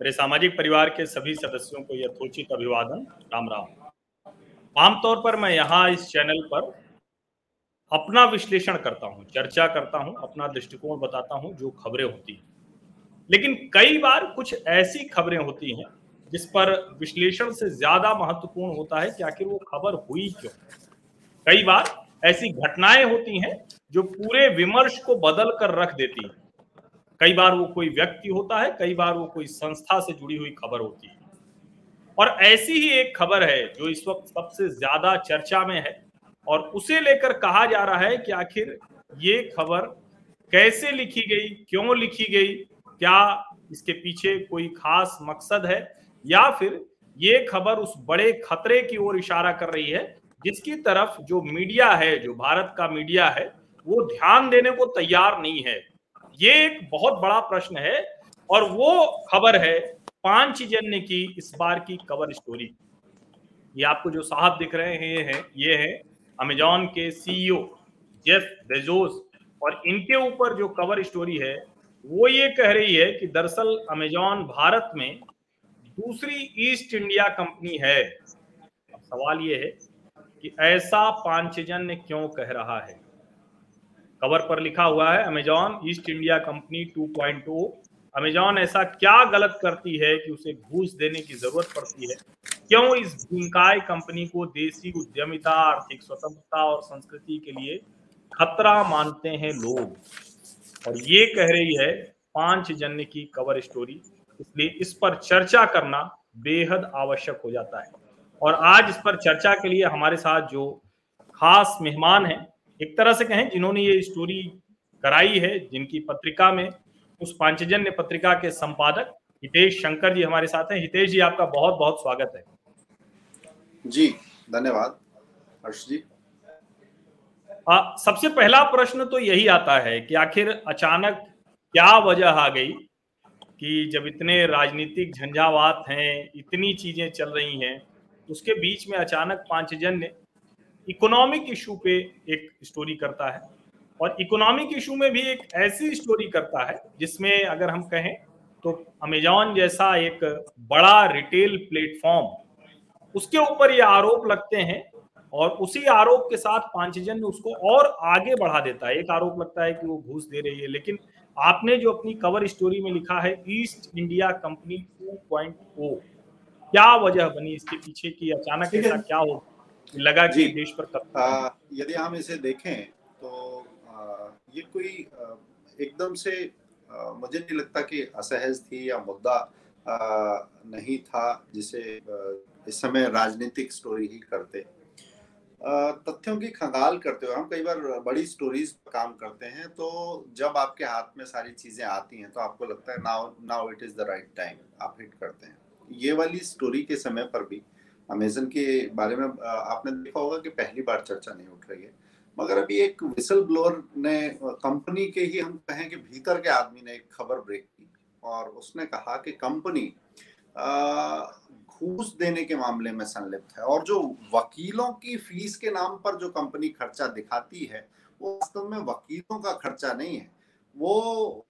मेरे सामाजिक परिवार के सभी सदस्यों को यथोचित अभिवादन। राम राम। आमतौर पर मैं यहाँ इस चैनल पर अपना विश्लेषण करता हूँ, चर्चा करता हूँ, अपना दृष्टिकोण बताता हूँ, जो खबरें होती हैं। लेकिन कई बार कुछ ऐसी खबरें होती हैं, जिस पर विश्लेषण से ज़्यादा महत्वपूर्ण होता है कि आखिर वो खबर हुई क्यों? कई बार ऐसी घटनाएँ होती हैं, जो पूरे विमर्श को बदल कर रख देती हैं। कई बार वो कोई व्यक्ति होता है, कई बार वो कोई संस्था से जुड़ी हुई खबर होती है। और ऐसी ही एक खबर है जो इस वक्त सबसे ज़्यादा चर्चा में है और उसे लेकर कहा जा रहा है कि आखिर ये खबर कैसे लिखी गई, क्यों लिखी गई, क्या इसके पीछे कोई खास मकसद है, या फिर ये खबर उस बड़े खतरे की ओर इशारा कर रही है, जिसकी तरफ़ जो मीडिया है, जो भारत का मीडिया है, वो ध्यान देने को तैयार नहीं है। ये एक बहुत बड़ा प्रश्न है और वो खबर है पाँच पांचजन्य की इस बार की कवर स्टोरी ये आपको जो साहब दिख रहे हैं, ये है ये है अमेजॉन के सीईओ जेफ बेजोस और इनके ऊपर जो कवर स्टोरी है, वो ये कह रही है कि दरअसल अमेजॉन भारत में दूसरी ईस्ट इंडिया कंपनी है। सवाल ये है कि ऐसा पांचजन्य क्यों कह रहा है? कवर पर लिखा हुआ है Amazon East India Company 2.0 Amazon ऐसा क्या गलत करती है कि उसे घूस देने की ज़रूरत पड़ती है? क्यों इस भूमिकाय कंपनी को देसी उद्यमिता, आर्थिक स्वतंत्रता और संस्कृति के लिए खतरा मानते हैं लोग? और ये कह रही है पाँच जन्य की कवर स्टोरी इसलिए इस पर चर्चा करना बेहद आवश्यक हो जाता है। और आज इस पर चर्चा के लिए हमारे साथ जो खास मेहमान हैं एक तरह से कहें जिन्होंने ये स्टोरी कराई है जिनकी पत्रिका में उस पांचजन्य पत्रिका के संपादक हितेश शंकर जी हमारे साथ हैं। हितेश जी आपका बहुत बहुत स्वागत है। जी धन्यवाद। हर्ष जी। आ, सबसे पहला प्रश्न तो यही आता है कि आखिर अचानक क्या वजह आ गई कि जब इतने राजनीतिक झंझावात हैं इतनी चीज़ें चल रही हैं उसके बीच में अचानक पांचजन्य इकोनॉमिक इशू पे एक स्टोरी करता है और इकोनॉमिक इशू में भी एक ऐसी स्टोरी करता है जिसमें अगर हम कहें तो अमेजॉन जैसा एक बड़ा रिटेल प्लेटफॉर्म उसके ऊपर ये आरोप लगते हैं और उसी आरोप के साथ पांचजन उसको और आगे बढ़ा देता है। एक आरोप लगता है कि वो घूस दे रही है लेकिन आपने जो अपनी कवर स्टोरी में लिखा है ईस्ट इंडिया कंपनी 2.0 क्या वजह बनी इसके पीछे की? अचानक ऐसा क्या हो लगा कि देश पर यदि हम इसे देखें तो आ, ये कोई एकदम से आ, मुझे नहीं लगता कि असहज थी या मुद्दा आ, नहीं था जिसे इस समय राजनीतिक स्टोरी ही करते। तथ्यों की खंगाल करते हुए हम कई बार बड़ी स्टोरीज काम करते हैं तो जब आपके हाथ में सारी चीज़ें आती हैं तो आपको लगता है now now it is the right time आप हिट करते हैं। ये वाली स्टोरी के समय पर भी अमेजन के बारे में आपने देखा होगा कि पहली बार चर्चा नहीं उठ रही है। मगर अभी एक विसल ब्लोअर ने कंपनी के ही हम कहें कि भीतर के आदमी ने एक खबर ब्रेक की और उसने कहा कि कंपनी घूस देने के मामले में संलिप्त है और जो वकीलों की फ़ीस के नाम पर जो कंपनी खर्चा दिखाती है, वो वास्तव में वकीलों का खर्चा नहीं है। वो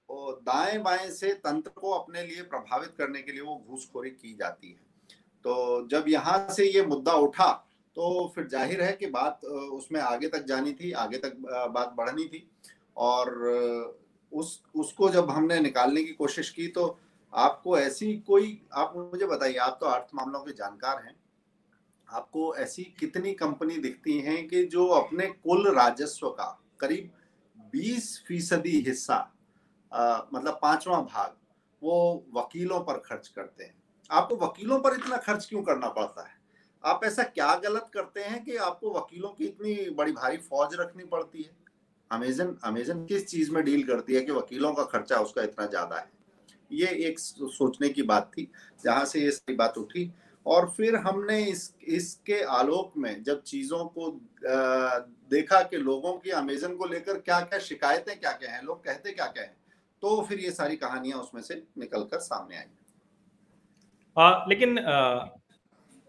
दाएँ बाएँ से तंत्र को अपने लिए प्रभावित करने के लिए वो घूसखोरी की जाती है। तो जब यहाँ से ये मुद्दा उठा तो फिर ज़ाहिर है कि बात उसमें आगे तक जानी थी आगे तक बात बढ़नी थी। और उस उसको जब हमने निकालने की कोशिश की तो आपको ऐसी कोई आप मुझे बताइए आप तो अर्थ मामलों के जानकार हैं। आपको ऐसी कितनी कंपनी दिखती हैं कि जो अपने कुल राजस्व का करीब 20 फ़ीसदी हिस्सा आ, मतलब पांचवा भाग वो वकीलों पर खर्च करते हैं? आपको वकीलों पर इतना खर्च क्यों करना पड़ता है? आप ऐसा क्या गलत करते हैं कि आपको वकीलों की इतनी बड़ी भारी फौज रखनी पड़ती है? अमेजन अमेजन किस चीज़ में डील करती है कि वकीलों का खर्चा उसका इतना ज़्यादा है? ये एक सोचने की बात थी, जहाँ से ये सारी बात उठी। और फिर हमने इस, इसके आलोक में जब चीज़ों को देखा कि लोगों की अमेजन को लेकर क्या क्या शिकायतें क्या क्या हैं, लोग कहते क्या क्या हैं तो फिर ये सारी कहानियाँ उसमें से निकलकर सामने आई। आ, लेकिन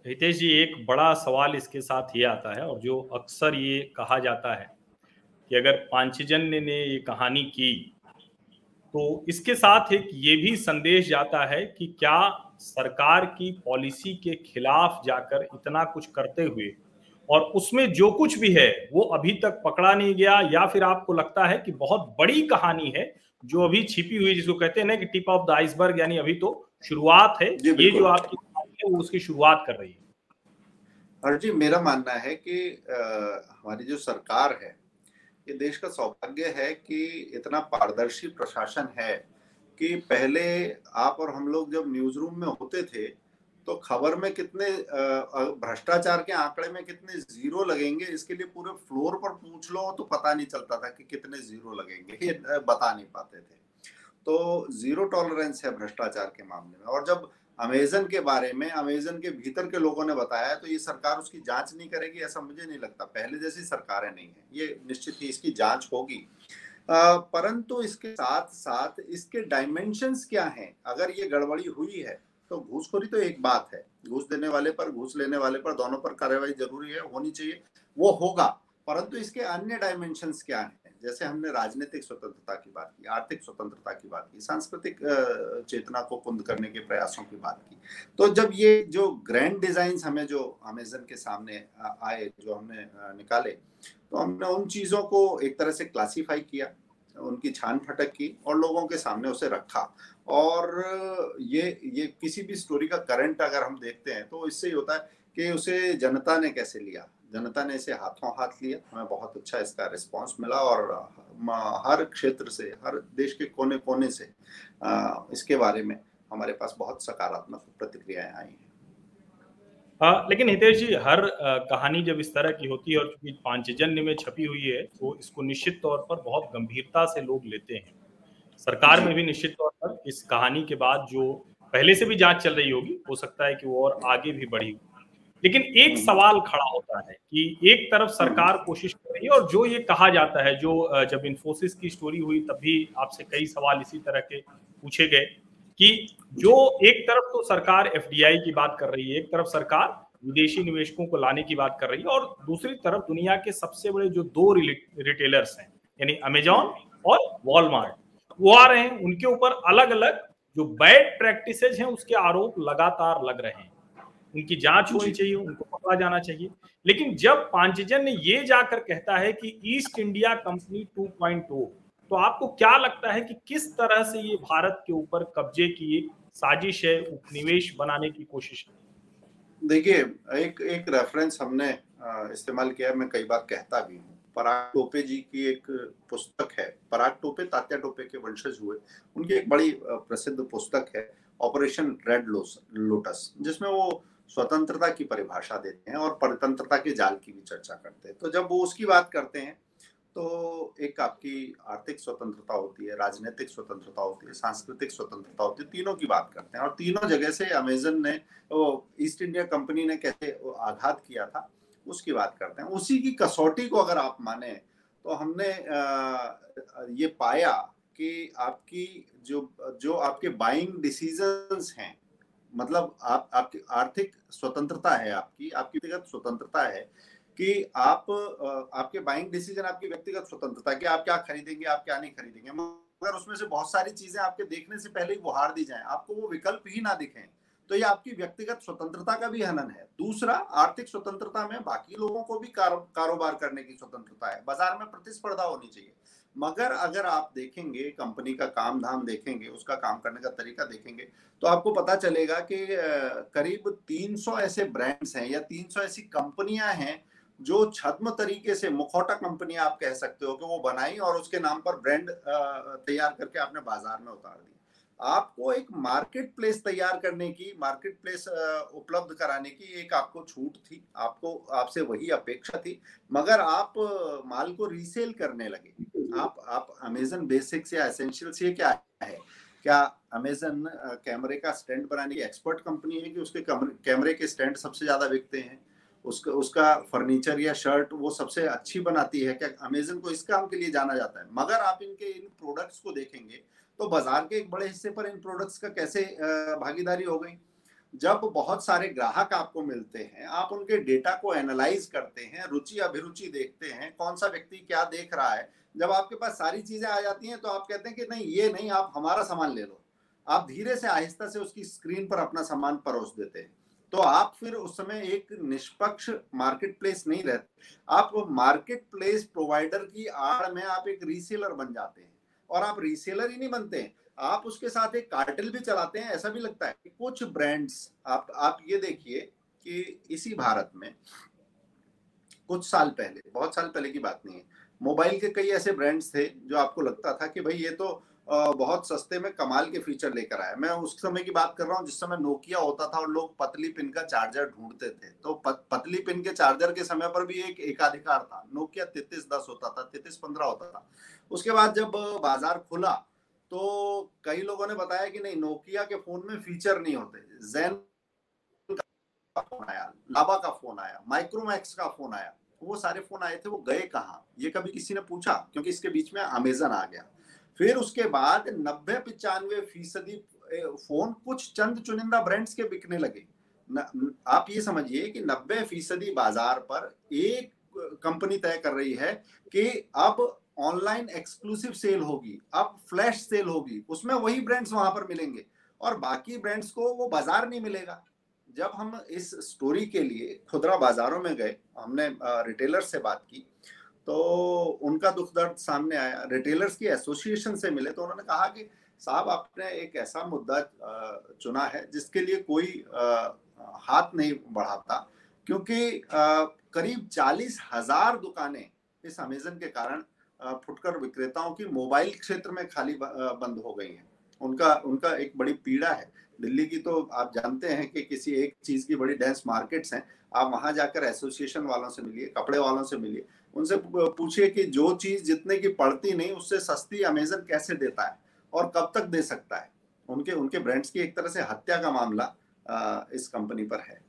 हितेश जी एक बड़ा सवाल इसके साथ ये आता है और जो अक्सर ये कहा जाता है कि अगर पांचजन्य ने ये कहानी की तो इसके साथ एक ये भी संदेश जाता है कि क्या सरकार की पॉलिसी के खिलाफ जाकर इतना कुछ करते हुए और उसमें जो कुछ भी है वो अभी तक पकड़ा नहीं गया या फिर आपको लगता है कि बहुत बड़ी कहानी है जो अभी छिपी हुई जिसको कहते हैं ना कि टिप ऑफ़ द आइसबर्ग यानी अभी तो शुरुआत है ये जो आपकी है वो उसकी शुरुआत कर रही है। और जी मेरा मानना है कि हमारी जो सरकार है ये देश का सौभाग्य है कि इतना पारदर्शी प्रशासन है कि पहले आप और हम लोग जब न्यूज़ रूम में होते थे तो खबर में कितने भ्रष्टाचार के आंकड़े में कितने ज़ीरो लगेंगे इसके लिए पूरे फ्लोर पर पूछ लो तो पता नहीं चलता था कि कितने ज़ीरो लगेंगे। ये बता नहीं पाते थे। तो ज़ीरो टॉलरेंस है भ्रष्टाचार के मामले में। और जब अमेजन के बारे में, अमेजन के भीतर के लोगों ने बताया तो ये सरकार उसकी जाँच नहीं करेगी, ऐसा मुझे नहीं लगता। पहले जैसी सरकारें नहीं है। ये निश्चित ही इसकी जाँच होगी। परंतु इसके साथ साथ इसके डायमेंशंस क्या हैं? अगर ये गड़बड़ी हुई है तो घूसखोरी तो एक बात है। घूस देने वाले पर, घूस लेने वाले पर, दोनों पर कार्रवाई ज़रूरी है, होनी चाहिए। वो होगा, परंतु इसके अन्य डायमेंशंस क्या हैं? जैसे हमने राजनीतिक स्वतंत्रता की बात की, आर्थिक स्वतंत्रता की बात की, सांस्कृतिक चेतना को पुंद करने के प्रयासों की बात की। तो जब ये जो ग्रैंड डिज़ाइन हमें जो अमेजन के सामने आए, जो हमने निकाले तो हमने उन चीज़ों को एक तरह से क्लासीफाई किया, उनकी छान फटक की और लोगों के सामने उसे रखा। और ये ये किसी भी स्टोरी का करंट अगर हम देखते हैं तो इससे ही होता है कि उसे जनता ने कैसे लिया? जनता ने इसे हाथों हाथ लिया। हमें बहुत अच्छा इसका रिस्पांस मिला और हर क्षेत्र से हर देश के कोने कोने से इसके बारे में हमारे पास बहुत सकारात्मक प्रतिक्रियाएँ आई हैं। हाँ लेकिन हितेश जी हर आ, कहानी जब इस तरह की होती है और चूँकि पांचजन्य में छपी हुई है तो इसको निश्चित तौर पर बहुत गंभीरता से लोग लेते हैं। सरकार में भी निश्चित तौर पर इस कहानी के बाद जो पहले से भी जाँच चल रही होगी हो सकता है कि वो और आगे भी बढ़ी लेकिन एक सवाल खड़ा होता है कि एक तरफ़ सरकार कोशिश कर रही है और जो ये कहा जाता है जो जब इन्फोसिस की स्टोरी हुई तब भी आपसे कई सवाल इसी तरह के पूछे गए कि जो एक तरफ़ तो सरकार एफडीआई की बात कर रही है एक तरफ़ सरकार विदेशी निवेशकों को लाने की बात कर रही है और दूसरी तरफ़ दुनिया के सबसे बड़े जो दो रिटेलर्स हैं यानी अमेजॉन और वॉलमार्ट वो आ रहे हैं। उनके ऊपर अलग अलग जो बैड प्रैक्टिस हैं उसके आरोप लगातार लग रहे हैं। उनकी जाँच होनी चाहिए उनको पकड़ा जाना चाहिए। लेकिन जब पांचजन ने ये जाकर कहता है कि ईस्ट इंडिया कंपनी 2.0 तो आपको क्या लगता है कि किस तरह से ये भारत के ऊपर कब्जे की एक साजिश है उपनिवेश बनाने की कोशिश है? देखिए एक एक रेफरेंस हमने इस्तेमाल किया मैं कई बार कहता भी हूँ। पराग टोपे जी की एक पुस्तक है पराग टोपे तात्या टोपे के वंशज हुए। उनकी एक बड़ी प्रसिद्ध पुस्तक है ऑपरेशन रेड लोटस जिसमें वो स्वतंत्रता की परिभाषा देते हैं और परतंत्रता के जाल की भी चर्चा करते हैं। तो जब वो उसकी बात करते हैं तो एक आपकी आर्थिक स्वतंत्रता होती है, राजनीतिक स्वतंत्रता होती है, सांस्कृतिक स्वतंत्रता होती है, तीनों की बात करते हैं। और तीनों जगह से अमेजन ने, वो ईस्ट इंडिया कंपनी ने कैसे आघात किया था, उसकी बात करते हैं। उसी की कसौटी को अगर आप माने तो हमने ये पाया कि आपकी जो जो आपके बाइंग डिसीजंस हैं मतलब आप आपकी आर्थिक स्वतंत्रता है आपकी आपकी व्यक्तिगत स्वतंत्रता है कि आप आपके बाइंग डिसीज़न आपकी व्यक्तिगत स्वतंत्रता कि आप क्या खरीदेंगे आप क्या नहीं खरीदेंगे। मगर उसमें से बहुत सारी चीज़ें आपके देखने से पहले ही गुहार दी जाए। आपको वो विकल्प ही ना दिखें। तो ये आपकी व्यक्तिगत स्वतंत्रता का भी हनन है। दूसरा आर्थिक स्वतंत्रता में बाकी लोगों को भी कारो, कारोबार करने की स्वतंत्रता है। बाज़ार में प्रतिस्पर्धा होनी चाहिए। मगर अगर आप देखेंगे, कंपनी का काम धाम देखेंगे, उसका काम करने का तरीका देखेंगे तो आपको पता चलेगा कि करीब 300 ऐसे ब्रांड्स हैं या 300 ऐसी कंपनियाँ हैं जो छद्म तरीके से मुखौटा कंपनियाँ आप कह सकते हो कि वो बनाई और उसके नाम पर ब्रांड तैयार करके आपने बाज़ार में उतार दी। आपको एक मार्केट प्लेस तैयार करने की मार्केट प्लेस उपलब्ध कराने की एक आपको छूट थी, आपको, आपसे वही अपेक्षा थी, मगर आप, माल को रीसेल करने लगे। आप आप अमेजन बेसिक्स या एसेंशियल्स ये क्या है? क्या अमेजन कैमरे का स्टैंड बनाने की एक्सपर्ट कंपनी है कि उसके कैमरे के स्टैंड सबसे ज़्यादा बिकते हैं? उसका उसका फर्नीचर या शर्ट वो सबसे अच्छी बनाती है? क्या अमेजन को इस काम के लिए जाना जाता है? मगर आप इनके, इन प्रोडक्ट्स को देखेंगे तो बाज़ार के एक बड़े हिस्से पर इन प्रोडक्ट्स का कैसे भागीदारी हो गई? जब बहुत सारे ग्राहक आपको मिलते हैं, आप उनके डेटा को एनालाइज करते हैं, रुचि अभिरुचि देखते हैं, कौन सा व्यक्ति क्या देख रहा है, जब आपके पास सारी चीज़ें आ जाती हैं तो आप कहते हैं कि नहीं, ये नहीं, आप हमारा सामान ले लो। आप धीरे से आहिस्ता से उसकी स्क्रीन पर अपना सामान परोस देते हैं। तो आप फिर उस समय एक निष्पक्ष मार्केट प्लेस नहीं रहते। आप मार्केट प्लेस प्रोवाइडर की आड़ में आप एक रीसेलर बन जाते हैं। और आप रीसेलर ही नहीं बनते हैं। आप उसके साथ एक कार्टेल भी चलाते हैं, ऐसा भी लगता है कि कुछ ब्रांड्स आप आप ये देखिए कि इसी भारत में कुछ साल पहले, बहुत साल पहले की बात नहीं है मोबाइल के कई ऐसे ब्रांड्स थे जो आपको लगता था कि भाई ये तो बहुत सस्ते में कमाल के फीचर लेकर आया। मैं उस समय की बात कर रहा हूँ, जिस समय नोकिया होता था और लोग पतली पिन का चार्जर ढूंढते थे तो पतली पिन के चार्जर के समय पर भी एक एकाधिकार था। नोकिया तैतीस दस होता था, तैतीस पंद्रह होता था। उसके बाद जब बाज़ार खुला तो कई लोगों ने बताया कि नहीं नोकिया के फ़ोन में फीचर नहीं होते। जैन का फ़ोन आया लाबा का फ़ोन आया माइक्रोमैक्स का फ़ोन आया। वो सारे फ़ोन आए थे, वो गए कहाँ? ये कभी किसी ने पूछा? क्योंकि इसके बीच में अमेजन आ गया। फिर उसके बाद नब्बे पिचानवे फ़ीसदी फ़ोन कुछ चंद चुनिंदा ब्रांड्स के बिकने लगे। न, आप ये समझिए कि नब्बे फ़ीसदी बाज़ार पर एक कंपनी तय कर रही है कि अब ऑनलाइन एक्सक्लूसिव सेल होगी अब फ्लैश सेल होगी उसमें वही ब्रांड्स वहाँ पर मिलेंगे और बाकी ब्रांड्स को वो बाज़ार नहीं मिलेगा। जब हम इस स्टोरी के लिए खुदरा बाजारों में गए हमने रिटेलर से बात की तो उनका दुख दर्द सामने आया। रिटेलर्स की एसोसिएशन से मिले तो उन्होंने कहा कि, साहब, आपने एक ऐसा मुद्दा चुना है जिसके लिए कोई हाथ नहीं बढ़ाता, क्योंकि करीब चालीस हज़ार दुकानें इस अमेजन के कारण फुटकर विक्रेताओं की मोबाइल क्षेत्र में खाली बंद हो गई हैं। उनका उनका एक बड़ी पीड़ा है। दिल्ली की तो आप जानते हैं कि किसी एक चीज़ की बड़ी डेंस मार्केट्स हैं आप वहाँ जाकर एसोसिएशन वालों से मिलिए कपड़े वालों से मिलिए। उनसे पूछिए कि जो चीज़ जितने की पड़ती नहीं उससे सस्ती अमेजन कैसे देता है और कब तक दे सकता है? उनके उनके ब्रांड्स की एक तरह से हत्या का मामला इस कंपनी पर है।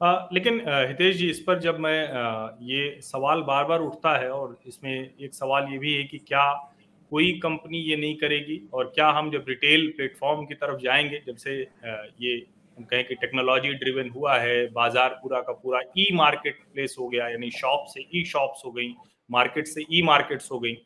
आ, लेकिन हितेश जी इस पर जब मैं आ, ये सवाल बार बार उठता है और इसमें एक सवाल ये भी है कि क्या कोई कंपनी ये नहीं करेगी? और क्या हम जब रिटेल प्लेटफॉर्म की तरफ़ जाएँगे जब से ये हम कहें कि टेक्नोलॉजी ड्रिवन हुआ है बाज़ार पूरा का पूरा ई मार्केट प्लेस हो गया यानी शॉप से ई शॉप्स हो गई मार्केट से ई मार्केट्स हो गई।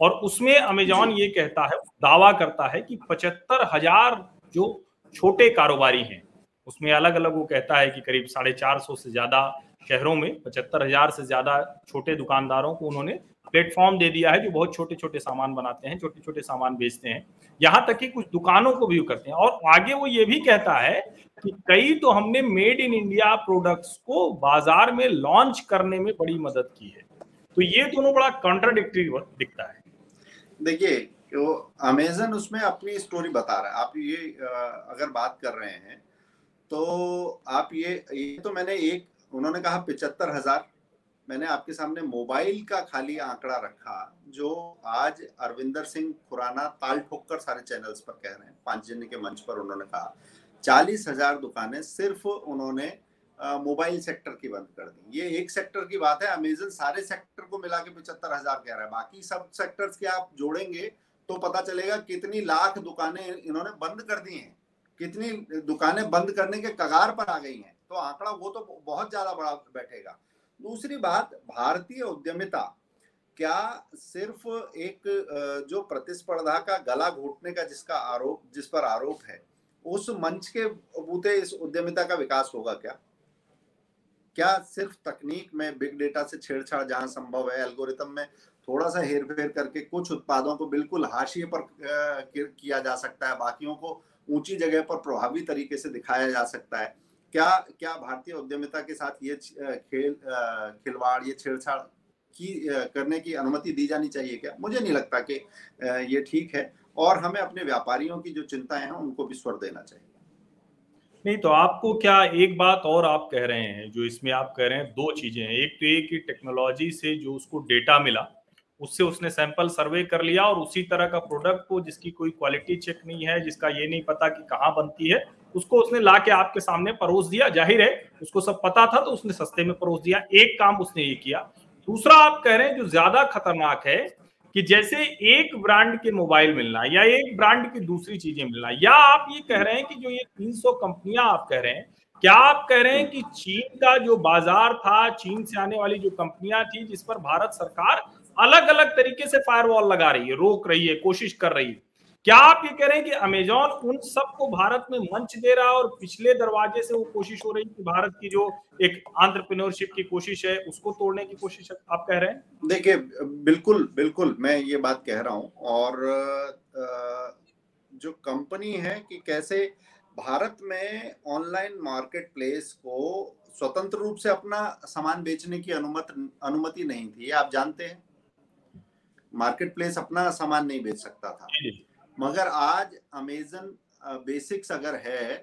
और उसमें अमेजॉन ये कहता है दावा करता है कि पचहत्तर हज़ार जो छोटे कारोबारी हैं उसमें अलग अलग वो कहता है कि करीब साढ़े चार सौ से ज़्यादा शहरों में पचहत्तर हज़ार से ज़्यादा छोटे दुकानदारों को उन्होंने प्लेटफॉर्म दे दिया है जो बहुत छोटे छोटे सामान बनाते हैं छोटे छोटे सामान बेचते हैं। यहाँ तक कि कुछ दुकानों को भी करते हैं। और आगे वो ये भी कहता है कि कई तो हमने मेड इन इंडिया प्रोडक्ट्स को बाज़ार में लॉन्च करने में बड़ी मदद की है। तो ये दोनों बड़ा कॉन्ट्राडिक्टरी दिखता है। देखिए तो अमेजन उसमें अपनी स्टोरी बता रहा है। आप ये अगर बात कर रहे हैं तो आप ये ये तो मैंने एक, उन्होंने कहा पिचहत्तर हज़ार मैंने आपके सामने मोबाइल का खाली आंकड़ा रखा, जो आज अरविंदर सिंह खुराना ताल ठोक कर सारे चैनल्स पर कह रहे हैं। पाँच जन के मंच पर उन्होंने कहा। चालीस हज़ार दुकानें सिर्फ़ उन्होंने मोबाइल सेक्टर की बंद कर दी। ये एक सेक्टर की बात है, अमेजन सारे सेक्टर को मिला के पचहत्तर हज़ार कह रहा है। बाकी सब सेक्टर्स के आप जोड़ेंगे तो पता चलेगा कितनी लाख दुकानें इन्होंने बंद कर दी हैं। कितनी दुकानें बंद करने के कगार पर आ गई हैं। तो आंकड़ा वो तो बहुत ज़्यादा बड़ा बैठेगा। दूसरी बात, भारतीय उद्यमिता क्या सिर्फ़ एक जो प्रतिस्पर्धा का गला घोटने का जिसका आरोप, जिस पर आरोप है, उस मंच के बूते इस उद्यमिता का विकास होगा क्या? क्या सिर्फ़ तकनीक में, बिग डेटा से छेड़छाड़ जहाँ संभव है, एल्गोरिथम में थोड़ा सा हेर फेर करके कुछ उत्पादों को बिल्कुल हाशिए पर किया जा सकता है, बाकियों को ऊँची जगह पर प्रभावी तरीके से दिखाया जा सकता है। क्या क्या भारतीय उद्यमिता के साथ ये खेल खिलवाड़, ये छेड़छाड़ की करने की अनुमति दी जानी चाहिए क्या? मुझे नहीं लगता कि ये ठीक है। और हमें अपने व्यापारियों की जो चिंताएँ हैं, उनको भी स्वर देना चाहिए। नहीं तो आपको क्या एक बात और आप कह रहे हैं, जो इसमें आप कह रहे हैं, दो चीज़ें हैं। एक तो ये कि टेक्नोलॉजी से जो उसको डेटा मिला, उससे उसने सैंपल सर्वे कर लिया और उसी तरह का प्रोडक्ट को जिसकी कोई क्वालिटी चेक नहीं है, जिसका ये नहीं पता कि कहाँ बनती है उसको उसने ला के आपके सामने परोस दिया, ज़ाहिर है, उसको सब पता था तो उसने सस्ते में परोस दिया। एक काम उसने ये किया। दूसरा आप कह रहे हैं, जो ज़्यादा खतरनाक है, कि जैसे एक ब्रांड के मोबाइल मिलना, या एक ब्रांड की दूसरी चीज़ें मिलना, या आप ये कह रहे हैं कि जो ये 300 कंपनियाँ आप कह रहे हैं, क्या आप कह रहे हैं कि चीन का जो बाज़ार था, चीन से आने वाली जो कंपनियाँ थी, जिस पर भारत सरकार अलग अलग तरीके से फायरवॉल लगा रही है, रोक रही है, कोशिश कर रही है क्या आप ये कह रहे हैं कि अमेजोन उन सबको भारत में मंच दे रहा है और पिछले दरवाजे से वो कोशिश हो रही है कि भारत की जो एक आंट्रप्रेन्योरशिप की कोशिश है उसको तोड़ने की कोशिश आप कह रहे हैं? देखिए बिल्कुल बिल्कुल मैं ये बात कह रहा हूँ और जो कंपनी है कि कैसे भारत में ऑनलाइन मार्केट प्लेस को स्वतंत्र रूप से अपना सामान बेचने की अनुमति अनुमति नहीं थी आप जानते हैं। मार्केट प्लेस अपना सामान नहीं बेच सकता था। मगर आज अमेजन बेसिक्स अगर है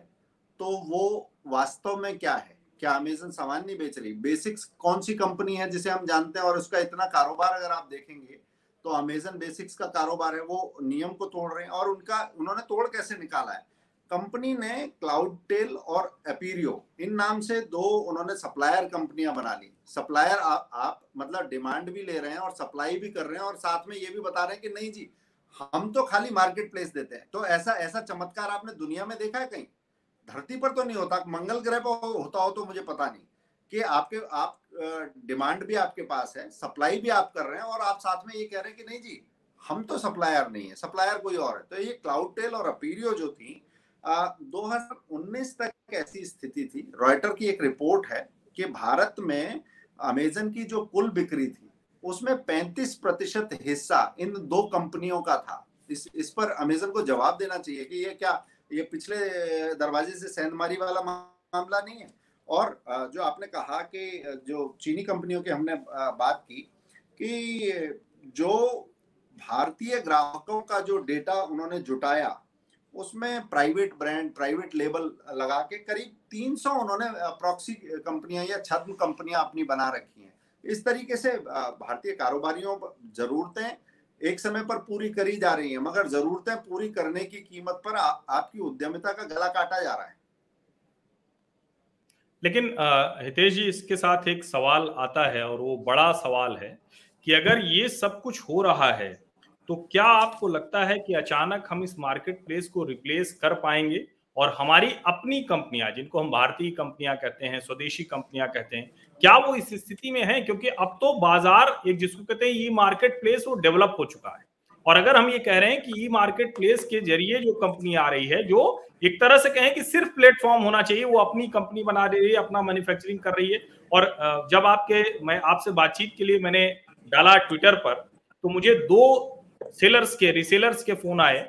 तो वो वास्तव में क्या है? क्या अमेजन सामान नहीं बेच रही? बेसिक्स कौन सी कंपनी है जिसे हम जानते हैं और उसका इतना कारोबार अगर आप देखेंगे तो अमेजन बेसिक्स का कारोबार है वो नियम को तोड़ रहे हैं और उनका उन्होंने तोड़ कैसे निकाला है? कंपनी ने क्लाउड टेल और एपीरियो इन नाम से दो उन्होंने सप्लायर कंपनियाँ बना ली। सप्लायर आप, आप मतलब डिमांड भी ले रहे हैं और सप्लाई भी कर रहे हैं और साथ में ये भी बता रहे हैं कि नहीं जी हम तो खाली मार्केट प्लेस देते हैं। तो ऐसा ऐसा चमत्कार आपने दुनिया में देखा है कहीं? धरती पर तो नहीं होता, मंगल ग्रह पर होता हो तो मुझे पता नहीं कि आपके, आप डिमांड भी आपके पास है सप्लाई भी आप कर रहे हैं और आप साथ में ये कह रहे हैं कि नहीं जी, हम तो सप्लायर नहीं है सप्लायर कोई और है। तो ये क्लाउड टेल और अपीरियो जो थी दो हज़ार उन्नीस तक ऐसी स्थिति थी? रॉयटर की एक रिपोर्ट है कि भारत में अमेजन की जो कुल बिक्री थी उसमें 35 प्रतिशत हिस्सा इन दो कंपनियों का था। इस इस पर अमेजन को जवाब देना चाहिए कि ये क्या, ये पिछले दरवाजे से सेंधमारी वाला मामला नहीं है? और जो आपने कहा कि जो चीनी कंपनियों की हमने बात की कि जो भारतीय ग्राहकों का जो डेटा उन्होंने जुटाया, उसमें प्राइवेट ब्रांड, प्राइवेट लेबल लगा के करीब 300 उन्होंने प्रॉक्सी कंपनियाँ या छद्म कंपनियाँ अपनी बना रखी इस तरीके से भारतीय कारोबारियों जरूरतें एक समय पर पूरी करी जा रही है मगर जरूरतें पूरी करने की कीमत पर आ, आपकी उद्यमिता का गला काटा जा रहा है। लेकिन हितेश जी इसके साथ एक सवाल आता है और वो बड़ा सवाल है कि अगर ये सब कुछ हो रहा है तो क्या आपको लगता है कि अचानक हम इस मार्केट प्लेस को रिप्लेस कर पाएँगे? और हमारी अपनी कंपनियाँ, जिनको हम भारतीय कंपनियाँ कहते हैं, स्वदेशी कंपनियाँ कहते हैं, क्या वो इस स्थिति में है? क्योंकि अब तो बाज़ार, एक जिसको कहते हैं ई मार्केट प्लेस वो डेवलप हो चुका है। और अगर हम ये कह रहे हैं कि ई मार्केट प्लेस के ज़रिए जो कंपनी आ रही है, जो एक तरह से कहें कि सिर्फ़ प्लेटफॉर्म होना चाहिए, वो अपनी कंपनी बना रही है, अपना मैन्युफैक्चरिंग कर रही है। और जब आपके, मैं आपसे बातचीत के लिए मैंने डाला ट्विटर पर तो मुझे दो सेलर्स के रिसेलर्स के फ़ोन आए।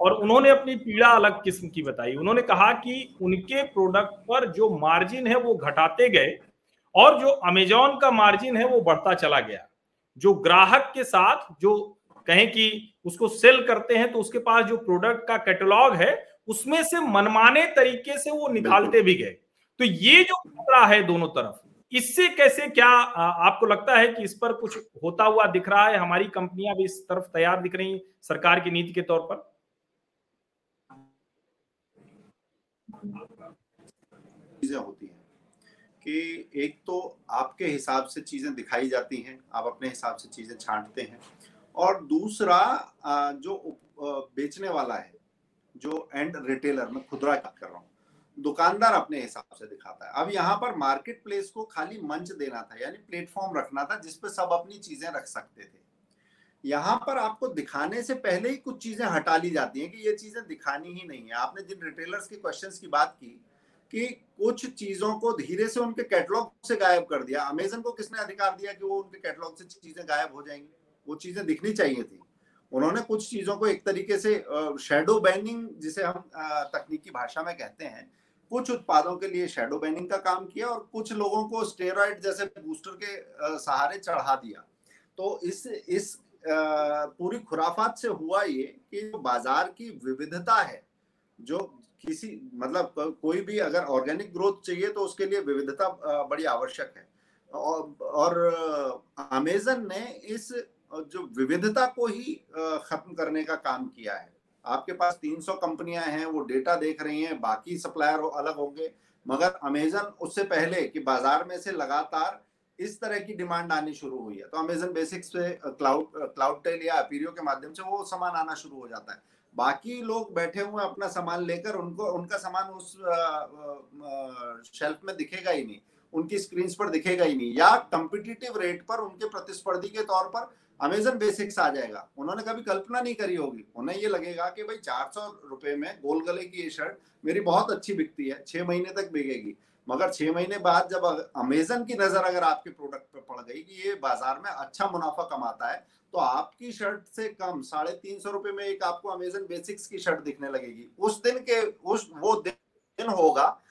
और उन्होंने अपनी पीड़ा अलग किस्म की बताई। उन्होंने कहा कि उनके प्रोडक्ट पर जो मार्जिन है वो घटाते गए और जो अमेजोन का मार्जिन है वो बढ़ता चला गया। जो ग्राहक के साथ जो कहें कि उसको सेल करते हैं तो उसके पास जो प्रोडक्ट का कैटलॉग है उसमें से मनमाने तरीके से वो निकालते भी गए। तो ये जो खतरा है दोनों तरफ़ इससे कैसे क्या आपको लगता है कि इस पर कुछ होता हुआ दिख रहा है? हमारी कंपनियाँ भी इस तरफ़ तैयार दिख रही सरकार की नीति के तौर पर? चीज़ें होती हैं कि एक तो आपके हिसाब से चीज़ें दिखाई जाती हैं, आप अपने हिसाब से चीज़ें छांटते हैं और दूसरा जो बेचने वाला है, जो एंड रिटेलर में खुदरा कर रहा हूँ, दुकानदार अपने हिसाब से दिखाता है। अब यहाँ पर मार्केट प्लेस को खाली मंच देना था, यानी प्लेटफॉर्म रखना था जिसपे सब अपनी चीज़ें रख सकते थे। यहाँ पर आपको दिखाने से पहले ही कुछ चीज़ें हटा ली जाती हैं कि ये चीज़ें दिखानी ही नहीं है। आपने जिन रिटेलर्स के क्वेश्चंस की बात की, कि कुछ चीज़ों को धीरे से उनके कैटलॉग से गायब कर दिया। अमेजन को किसने अधिकार दिया कि वो उनके कैटलॉग से चीज़ें गायब हो जाएँगी? वो चीज़ें दिखनी चाहिए थी। उन्होंने कुछ चीज़ों को एक तरीके से शेडो बैनिंग जिसे हम तकनीकी भाषा में कहते हैं, कुछ उत्पादों के लिए शेडो बैनिंग का काम किया और कुछ लोगों को स्टेरॉइड जैसे बूस्टर के सहारे चढ़ा दिया। तो इस इस पूरी खुराफात से हुआ ये कि जो बाज़ार की विविधता है, जो किसी मतलब कोई भी अगर ऑर्गेनिक ग्रोथ चाहिए तो उसके लिए विविधता बड़ी आवश्यक है। और अमेजन ने इस, जो विविधता को ही खत्म करने का काम किया है। आपके पास 300 कंपनियाँ हैं, वो डेटा देख रही हैं, बाकी सप्लायर अलग होंगे, मगर अमेजन उससे पहले कि बाज़ार में से लगातार इस तरह की डिमांड आनी शुरू हुई है। तो अमेजन बेसिक्स पे क्लाउड क्लाउड टेल या अपीरियो के माध्यम से वो सामान आना शुरू हो जाता है। बाकी लोग बैठे हुए अपना सामान लेकर, उनको, उनका सामान उस शेल्फ में दिखेगा ही नहीं। उनकी स्क्रीन पर दिखेगा ही नहीं। या कम्पिटिटिव रेट पर, उनके प्रतिस्पर्धी के तौर पर अमेजन बेसिक्स आ जाएगा। उन्होंने कभी कल्पना नहीं करी होगी। उन्हें ये लगेगा कि भाई चार सौ रुपए में गोल गले की ये शर्ट मेरी बहुत अच्छी बिकती है, छह महीने तक बिकेगी। मगर छह महीने बाद जब अमेजन की नज़र अगर आपके प्रोडक्ट पे पड़ गई कि ये बाज़ार में अच्छा मुनाफा कमाता है तो आपकी शर्ट से कम साढ़े तीन सौ रुपए में एक आपको अमेजन बेसिक्स की शर्ट दिखने लगेगी। उस दिन के, उस, वो दिन होगा,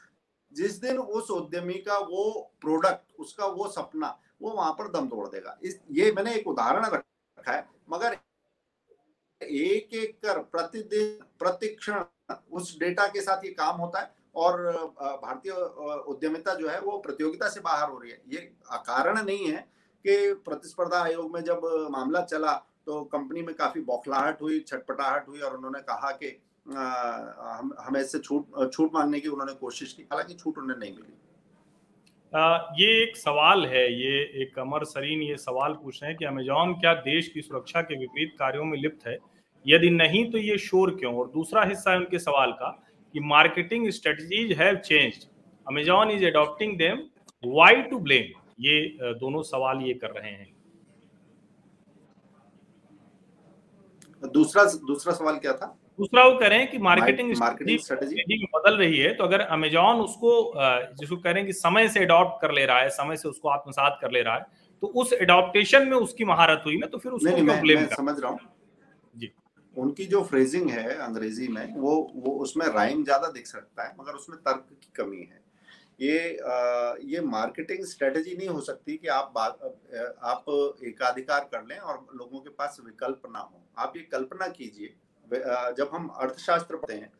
जिस दिन उस उद्यमी का वो प्रोडक्ट उसका वो सपना, वो वहाँ पर दम तोड़ देगा। इस, ये मैंने एक उदाहरण रखा है, मगर एक एक कर, प्रतिदिन, प्रतिक्षण उस डेटा के साथ ये काम होता है। और भारतीय उद्यमिता जो है वो प्रतियोगिता से बाहर हो रही है। ये कारण नहीं है कि प्रतिस्पर्धा आयोग में जब मामला चला तो कंपनी में काफ़ी बौखलाहट हुई, छटपटाहट हुई और उन्होंने कहा कि हम, हमें छूट छूट मांगने की उन्होंने कोशिश की। हालाँकि छूट उन्हें नहीं मिली। ये एक सवाल है, ये एक अमर सरीन ये सवाल पूछ रहे हैं कि अमेजॉन क्या देश की सुरक्षा के विपरीत कार्यों में लिप्त है? यदि नहीं तो ये शोर क्यों? और दूसरा हिस्सा है उनके सवाल का कि marketing strategies have changed Amazon is adopting them why to blame ये दोनों सवाल ये कर रहे हैं। दूसरा दूसरा सवाल क्या था? दूसरा वो कह रहे हैं कि मार्केटिंग स्ट्रेटेजी बदल रही है तो अगर अमेजॉन उसको जिसको कह रहे हैं कि समय से अडॉप्ट कर ले रहा है समय से उसको आत्मसात कर ले रहा है तो उस एडॉप्टेशन में उसकी महारत हुई ना तो फिर उसको नहीं, क्यों ब्लेम समझ रहा हूँ। उनकी जो फ्रेजिंग है अंग्रेज़ी में वो वो उसमें राइम ज़्यादा दिख सकता है मगर उसमें तर्क की कमी है। ये आ, ये मार्केटिंग स्ट्रेटजी नहीं हो सकती कि आप बात आप एकाधिकार कर लें और लोगों के पास विकल्प ना हो। आप ये कल्पना कीजिए जब हम अर्थशास्त्र पढ़ते हैं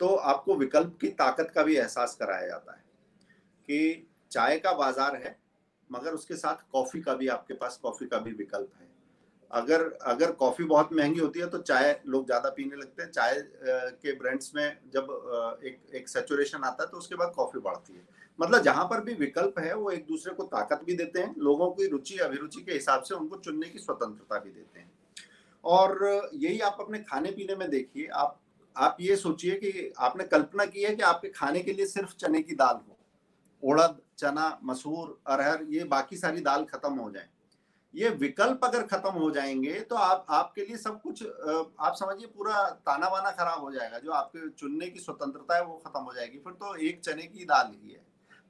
तो आपको विकल्प की ताकत का भी एहसास कराया जाता है कि चाय का बाज़ार है मगर उसके साथ कॉफ़ी का भी आपके पास कॉफ़ी का भी विकल्प है। अगर अगर कॉफ़ी बहुत महँगी होती है तो चाय लोग ज़्यादा पीने लगते हैं। चाय के ब्रांड्स में जब एक एक सेचुरेशन आता है तो उसके बाद कॉफ़ी बढ़ती है। मतलब जहाँ पर भी विकल्प है, वो एक दूसरे को ताकत भी देते हैं, लोगों की रुचि, अभिरुचि के हिसाब से उनको चुनने की स्वतंत्रता भी देते हैं। और यही आप अपने खाने पीने में देखिए, आप आप ये सोचिए कि आपने कल्पना की है कि आपके खाने के लिए सिर्फ़ चने की दाल हो। उड़द चना, मसूर, अरहर, ये बाकी सारी दाल खत्म हो जाए। ये विकल्प अगर खत्म हो जाएँगे तो आप, आपके लिए सब कुछ आप समझिए पूरा ताना बाना खराब हो जाएगा। जो आपके चुनने की स्वतंत्रता है, वो खत्म हो जाएगी। फिर तो एक चने की दाल ही है।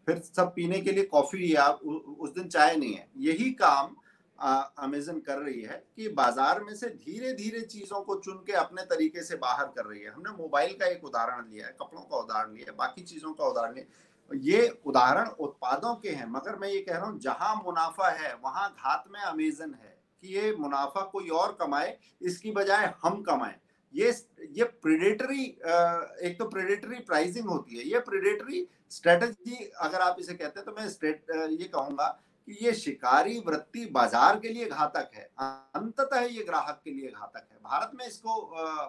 फिर सब पीने के लिए कॉफ़ी या उस दिन चाय नहीं है। यही काम अमेजन कर रही है कि बाज़ार में से धीरे धीरे चीज़ों को चुन के अपने तरीके से बाहर कर रही है। हमने मोबाइल का एक उदाहरण लिया है, कपड़ों का उदाहरण लिया है, बाकी चीज़ों का उदाहरण लिया ये उदाहरण उत्पादों के हैं, मगर मैं ये कह रहा हूँ, जहाँ मुनाफा है, वहाँ घात में अमेजन है कि ये मुनाफा कोई और कमाए, इसकी बजाय हम कमाएँ। ये ये प्रेडेटरी एक तो प्रेडेटरी प्राइसिंग होती है। ये प्रेडेटरी स्ट्रेटजी अगर आप इसे कहते हैं तो मैं ये कहूँगा कि ये शिकारी वृत्ति बाज़ार के लिए घातक है, अंततः ये ग्राहक के लिए घातक है। भारत में इसको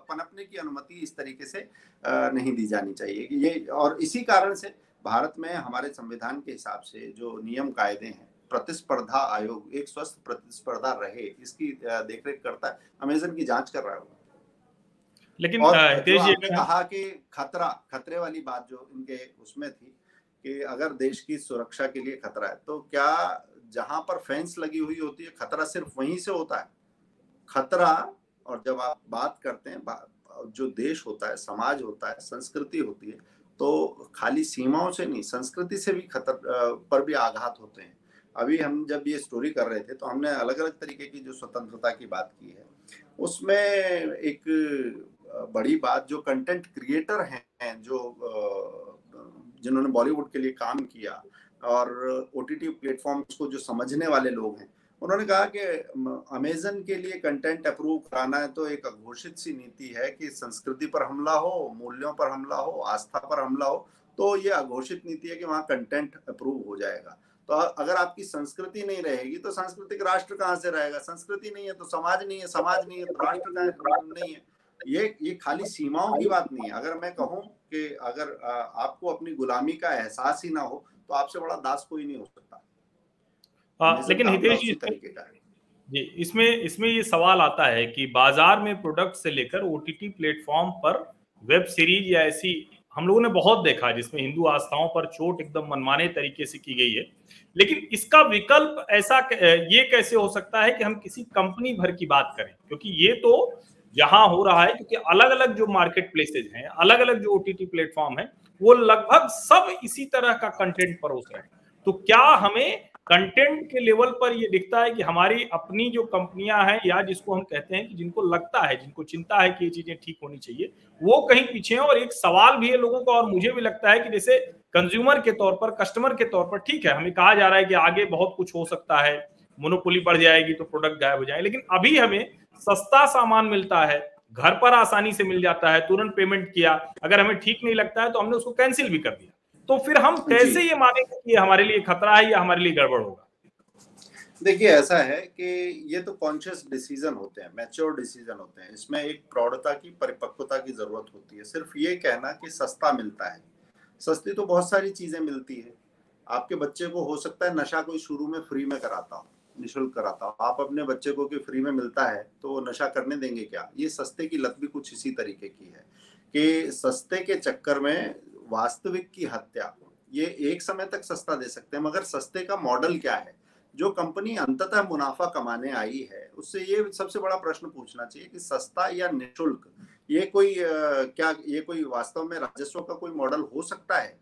पनपने की अनुमति इस तरीके से नहीं दी जानी चाहिए। ये, और इसी कारण से भारत में हमारे संविधान के हिसाब से जो नियम कायदे हैं प्रतिस्पर्धा आयोग एक स्वस्थ प्रतिस्पर्धा रहे इसकी देखरेख करता है अमेजन की जाँच कर रहा है लेकिन और जो आपने कहा कि खतरा खतरे वाली बात जो इनके उसमें थी कि अगर देश की सुरक्षा के लिए खतरा है तो क्या जहाँ पर फेंस लगी हुई होती है खतरा सिर्फ़ वहीं से होता है? खतरा और जब आप बात करते हैं जो देश होता है समाज होता है संस्कृति होती है तो खाली सीमाओं से नहीं, संस्कृति से भी खतर पर भी आघात होते हैं। अभी हम जब ये स्टोरी कर रहे थे तो हमने अलग अलग तरीके की जो स्वतंत्रता की बात की है, उसमें एक बड़ी बात, जो कंटेंट क्रिएटर हैं, जो जिन्होंने बॉलीवुड के लिए काम किया, और ओ टी टी प्लेटफॉर्म्स को जो समझने वाले लोग हैं उन्होंने कहा कि अमेजन के लिए कंटेंट अप्रूव कराना है तो एक अघोषित सी नीति है कि संस्कृति पर हमला हो, मूल्यों पर हमला हो, आस्था पर हमला हो तो ये अघोषित नीति है कि वहाँ कंटेंट अप्रूव हो जाएगा। तो अगर आपकी संस्कृति नहीं रहेगी तो सांस्कृतिक राष्ट्र कहाँ से रहेगा? संस्कृति नहीं है तो समाज नहीं है, समाज नहीं है तो राष्ट्र कहाँ नहीं है। ये ये खाली सीमाओं की बात नहीं है। अगर मैं कहूँ कि अगर आपको अपनी गुलामी का एहसास ही ना हो तो आपसे बड़ा दास कोई नहीं हो सकता। आ, लेकिन हितेश जी जी इसमें इसमें ये सवाल आता है कि बाज़ार में प्रोडक्ट से लेकर ओटीटी प्लेटफॉर्म पर वेब सीरीज़ या ऐसी हम लोगों ने बहुत देखा जिसमें हिंदू आस्थाओं पर चोट एकदम मनमाने तरीके से की गई है। लेकिन इसका विकल्प ऐसा ये कैसे हो सकता है कि हम किसी कंपनी भर की बात करें? क्योंकि ये तो जहाँ हो रहा है क्योंकि अलग अलग जो मार्केट प्लेसेज हैं अलग अलग जो ओटीटी प्लेटफॉर्म है वो लगभग सब इसी तरह का कंटेंट परोस रहे हैं। तो क्या हमें कंटेंट के लेवल पर ये दिखता है कि हमारी अपनी जो कंपनियाँ हैं या जिसको हम कहते हैं कि जिनको लगता है, जिनको चिंता है कि ये चीज़ें ठीक होनी चाहिए, वो कहीं पीछे हैं और एक सवाल भी है लोगों का और मुझे भी लगता है कि जैसे कंज्यूमर के तौर पर कस्टमर के तौर पर ठीक है, हमें कहा जा रहा है कि आगे बहुत कुछ हो सकता है मोनोपोली बढ़ जाएगी तो प्रोडक्ट गायब हो जाए लेकिन अभी हमें सस्ता सामान मिलता है, घर पर आसानी से मिल जाता है, तुरंत पेमेंट किया, अगर हमें ठीक नहीं लगता है तो हमने उसको कैंसिल भी कर दिया। तो फिर हम कैसे ये मानेंगे कि हमारे लिए खतरा है या हमारे लिए गड़बड़ होगा? देखिए ऐसा है कि ये तो कॉन्शियस डिसीज़न होते हैं मैच्योर डिसीज़न होते हैं। इसमें एक प्रौढ़ता की परिपक्वता की ज़रूरत होती है। सिर्फ़ ये कहना कि सस्ता मिलता है। सस्ती तो बहुत सारी चीज़ें मिलती है। आपके बच्चे को हो सकता है नशा कोई शुरू में फ्री में कराता हो निःशुल्क कराता हो। आप अपने बच्चे को कि फ्री में मिलता है तो वो नशा करने देंगे क्या? ये सस्ते की लत भी कुछ इसी तरीके की है कि सस्ते के चक्कर में वास्तविक की हत्या। ये एक समय तक सस्ता दे सकते हैं, मगर सस्ते का मॉडल क्या है? जो कंपनी अंततः मुनाफा कमाने आई है, उससे ये सबसे बड़ा प्रश्न पूछना चाहिए कि सस्ता या निशुल्क, ये कोई क्या, ये कोई वास्तव में राजस्व का कोई मॉडल हो सकता है?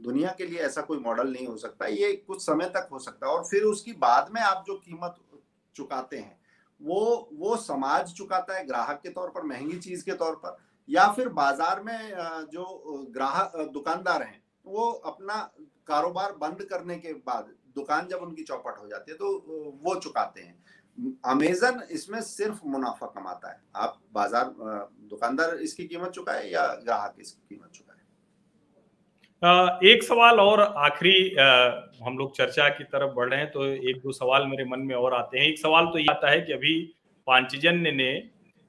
दुनिया के लिए ऐसा कोई मॉडल नहीं हो सकता, ये कुछ समय तक हो सकता है, और फिर उसकी बाद में आप जो कीमत चुकाते हैं, वो वो समाज चुकाता है ग्राहक के तौर पर, महँगी चीज़ के तौर पर या फिर बाज़ार में जो ग्राहक दुकानदार हैं, वो अपना कारोबार बंद करने के बाद, दुकान जब उनकी चौपट हो जाती है तो वो चुकाते हैं। अमेजन इसमें सिर्फ़ मुनाफा कमाता है। आप बाज़ार दुकानदार इसकी कीमत चुकाए या ग्राहक इसकी कीमत चुकाए? एक सवाल और आखिरी हम लोग चर्चा की तरफ़ बढ़ रहे हैं तो एक दो सवाल मेरे मन में और आते हैं। एक सवाल तो ये आता है कि अभी पांचजन्य ने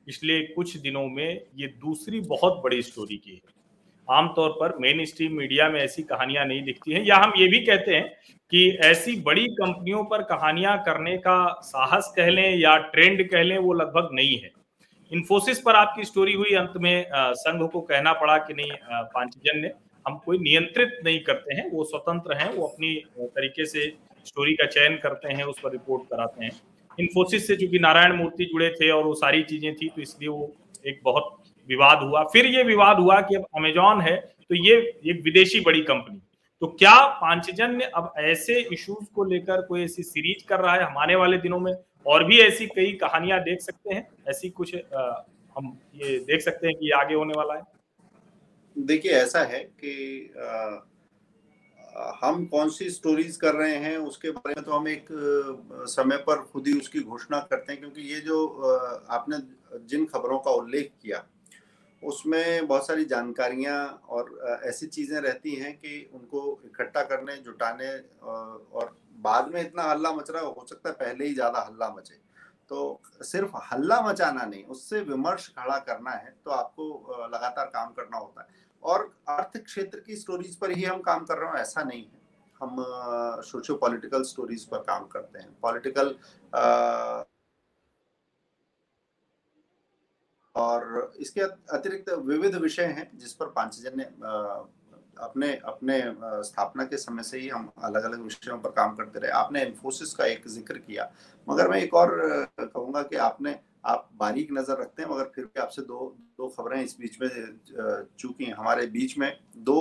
पिछले कुछ दिनों में ये दूसरी बहुत बड़ी स्टोरी की है। आमतौर पर मेन स्ट्रीम मीडिया में ऐसी कहानियाँ नहीं दिखती हैं। या हम ये भी कहते हैं कि ऐसी बड़ी कंपनियों पर कहानियाँ करने का साहस कह लें या ट्रेंड कह लें, वो लगभग नहीं है। इन्फोसिस पर आपकी स्टोरी हुई, अंत में संघ को कहना पड़ा कि नहीं पांचजन ने, हम कोई नियंत्रित नहीं करते हैं, वो स्वतंत्र हैं, वो अपनी तरीके से स्टोरी का चयन करते हैं, उस पर रिपोर्ट कराते हैं। इन्फोसिस से चूँकि नारायण मूर्ति जुड़े थे और वो सारी चीज़ें थी तो इसलिए वो एक बहुत विवाद हुआ। फिर ये विवाद हुआ कि अब अमेजॉन है तो ये एक विदेशी बड़ी कंपनी। तो क्या पांचजन्य अब ऐसे इश्यूज़ को लेकर कोई ऐसी सीरीज़ कर रहा है? हमारे वाले दिनों में और भी ऐसी कई कहानियाँ देख सकते हैं। ऐसी कुछ आ, हम ये देख सकते हैं कि आगे होने वाला है। देखिए ऐसा है कि आ, हम कौन सी स्टोरीज कर रहे हैं, उसके बारे में तो हम एक समय पर खुद ही उसकी घोषणा करते हैं, क्योंकि ये जो आपने जिन खबरों का उल्लेख किया, उसमें बहुत सारी जानकारियाँ और ऐसी चीज़ें रहती हैं कि उनको इकट्ठा करने, जुटाने और बाद में इतना हल्ला मच रहा हो सकता है पहले ही ज़्यादा हल्ला मचे। तो सिर्फ़ हल्ला मचाना नहीं, उससे विमर्श खड़ा करना है तो आपको लगातार काम करना होता है। और अर्थ क्षेत्र की स्टोरीज पर ही हम काम कर रहे हो, ऐसा नहीं है। हम सोशो पॉलिटिकल स्टोरीज पर काम करते हैं। पॉलिटिकल और इसके अतिरिक्त विविध विषय हैं, जिस पर पांचजन ने अपने अपने स्थापना के समय से ही हम अलग अलग विषयों पर काम करते रहे। आपने इन्फोसिस का एक ज़िक्र किया। मगर मैं एक और कहूँगा कि आपने आप बारीक नज़र रखते हैं, मगर फिर भी आपसे दो दो खबरें इस बीच में चूँकि। हमारे बीच में दो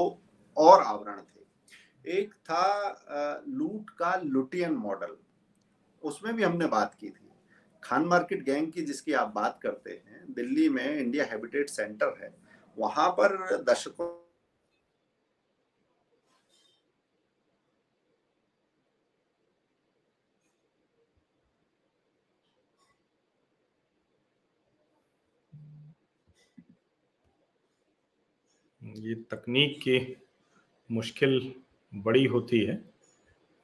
और आवरण थे। एक था लूट का लुटियन मॉडल। उसमें भी हमने बात की थी। खान मार्केट गैंग की जिसकी आप बात करते हैं, दिल्ली में इंडिया हैबिटेट सेंटर है, वहाँ पर दर्शकों ये तकनीक की मुश्किल बड़ी होती है।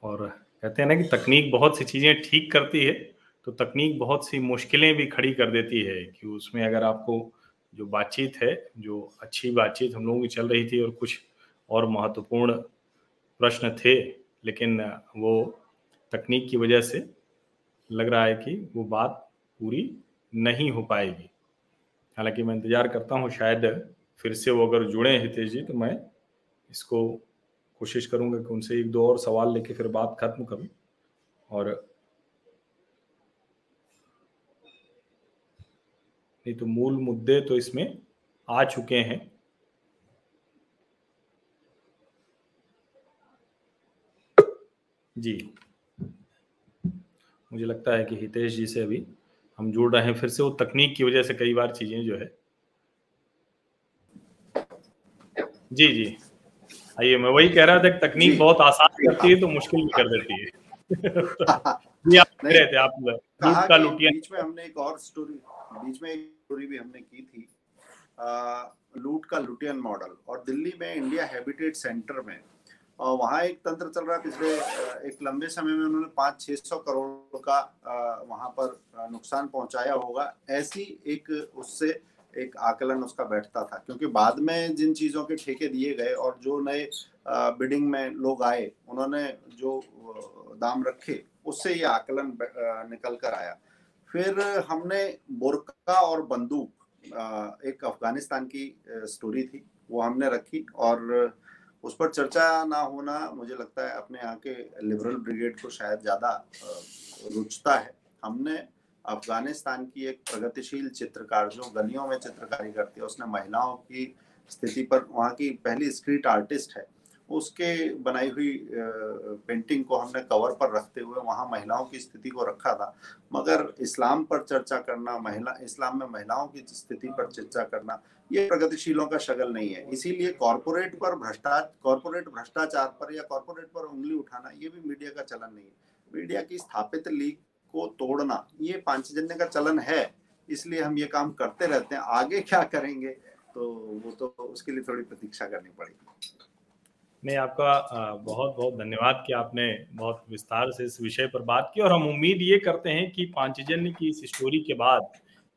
और कहते हैं ना कि तकनीक बहुत सी चीज़ें ठीक करती है तो तकनीक बहुत सी मुश्किलें भी खड़ी कर देती है कि उसमें अगर आपको जो बातचीत है, जो अच्छी बातचीत हम लोगों की चल रही थी और कुछ और महत्वपूर्ण प्रश्न थे, लेकिन वो तकनीक की वजह से लग रहा है कि वो बात पूरी नहीं हो पाएगी। हालाँकि मैं इंतज़ार करता हूँ, शायद फिर से वो अगर जुड़े हितेश जी तो मैं इसको कोशिश करूँगा कि उनसे एक दो और सवाल लेके फिर बात खत्म करूँ। और नहीं तो मूल मुद्दे तो इसमें आ चुके हैं। जी। मुझे लगता है कि हितेश जी से अभी हम जुड़ रहे हैं। फिर से वो तकनीक की वजह से कई बार चीज़ें जो है जी जी। आइए मैं वही कह रहा था तकनीक बहुत आसान करती है तो मुश्किल भी कर देती है। जी आप रहे थे आप लूट का लुटिया बीच में हमने एक और स्टोरी बीच में एक स्टोरी भी हमने की थी। आ, लूट का लुटियन मॉडल और दिल्ली में इंडिया हैबिटेट सेंटर में। और वहाँ एक तंत्र चल रहा है पिछले एक लंबे समय में उन्होंने पाँच छः सौ करोड़ का वहाँ पर नुकसान पहुँचाया होगा। ऐसी एक उससे एक आकलन उसका बैठता था, क्योंकि बाद में जिन चीज़ों के ठेके दिए गए और जो नए बिडिंग में लोग आए, उन्होंने जो दाम रखे, उससे ये आकलन निकल कर आया। फिर हमने बुरका और बंदूक एक अफ़गानिस्तान की स्टोरी थी, वो हमने रखी और उस पर चर्चा ना होना मुझे लगता है अपने यहाँ के लिबरल ब्रिगेड को शायद ज़्यादा रुचता है। हमने अफ़गानिस्तान की एक प्रगतिशील चित्रकार, जो गलियों में चित्रकारी करती है, उसने महिलाओं की स्थिति पर, वहाँ की पहली स्ट्रीट आर्टिस्ट है, उसके बनाई हुई पेंटिंग को हमने कवर पर रखते हुए वहाँ महिलाओं की स्थिति को रखा था। मगर इस्लाम पर चर्चा करना, महिला, इस्लाम में महिलाओं की स्थिति पर चर्चा करना, ये प्रगतिशीलों का शगल नहीं है। इसीलिए कॉरपोरेट पर भ्रष्टाचार कॉरपोरेट भ्रष्टाचार पर या कॉरपोरेट पर उंगली उठाना, ये भी मीडिया का चलन नहीं है। मीडिया की स्थापित लीग को तोड़ना, ये पांचजन्य का चलन है, इसलिए हम ये काम करते रहते हैं। आगे क्या करेंगे? तो वो तो उसके लिए थोड़ी प्रतीक्षा करनी पड़ेगी। नहीं आपका बहुत बहुत धन्यवाद कि आपने बहुत विस्तार से इस विषय पर बात की और हम उम्मीद ये करते हैं कि पांचजन्य की इस स्टोरी के बाद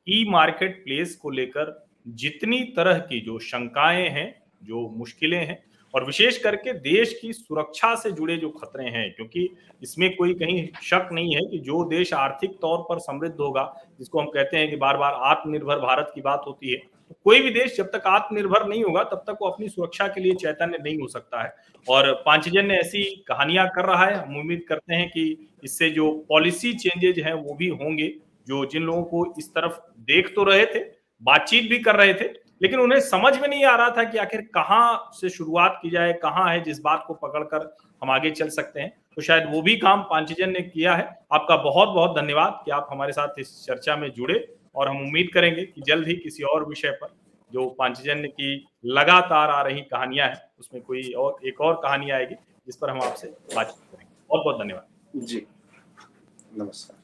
ई मार्केट प्लेस को लेकर जितनी तरह की जो शंकाएँ हैं, जो मुश्किलें हैं और विशेष करके देश की सुरक्षा से जुड़े जो खतरे हैं, क्योंकि इसमें कोई कहीं शक नहीं है कि जो देश आर्थिक तौर पर समृद्ध होगा, जिसको हम कहते हैं कि बार बार आत्मनिर्भर भारत की बात होती है, कोई भी देश जब तक आत्मनिर्भर नहीं होगा, तब तक वो अपनी सुरक्षा के लिए चैतन्य नहीं हो सकता है। और पांचजन्य ऐसी कहानियाँ कर रहा है, हम उम्मीद करते हैं कि इससे जो पॉलिसी चेंजेज हैं, वो भी होंगे, जो जिन लोगों को इस तरफ़ देख तो रहे थे, बातचीत भी कर रहे थे लेकिन उन्हें समझ में नहीं आ रहा था कि आखिर कहाँ से शुरुआत की जाए, कहाँ है जिस बात को पकड़कर हम आगे चल सकते हैं। तो शायद वो भी काम पांचजन ने किया है। आपका बहुत बहुत धन्यवाद कि आप हमारे साथ इस चर्चा में जुड़े और हम उम्मीद करेंगे कि जल्द ही किसी और विषय पर जो पांचजन्य की लगातार आ रही कहानियाँ हैं, उसमें कोई और, एक और कहानी आएगी जिस पर हम आपसे बातचीत करेंगे। बहुत बहुत धन्यवाद। जी। नमस्कार।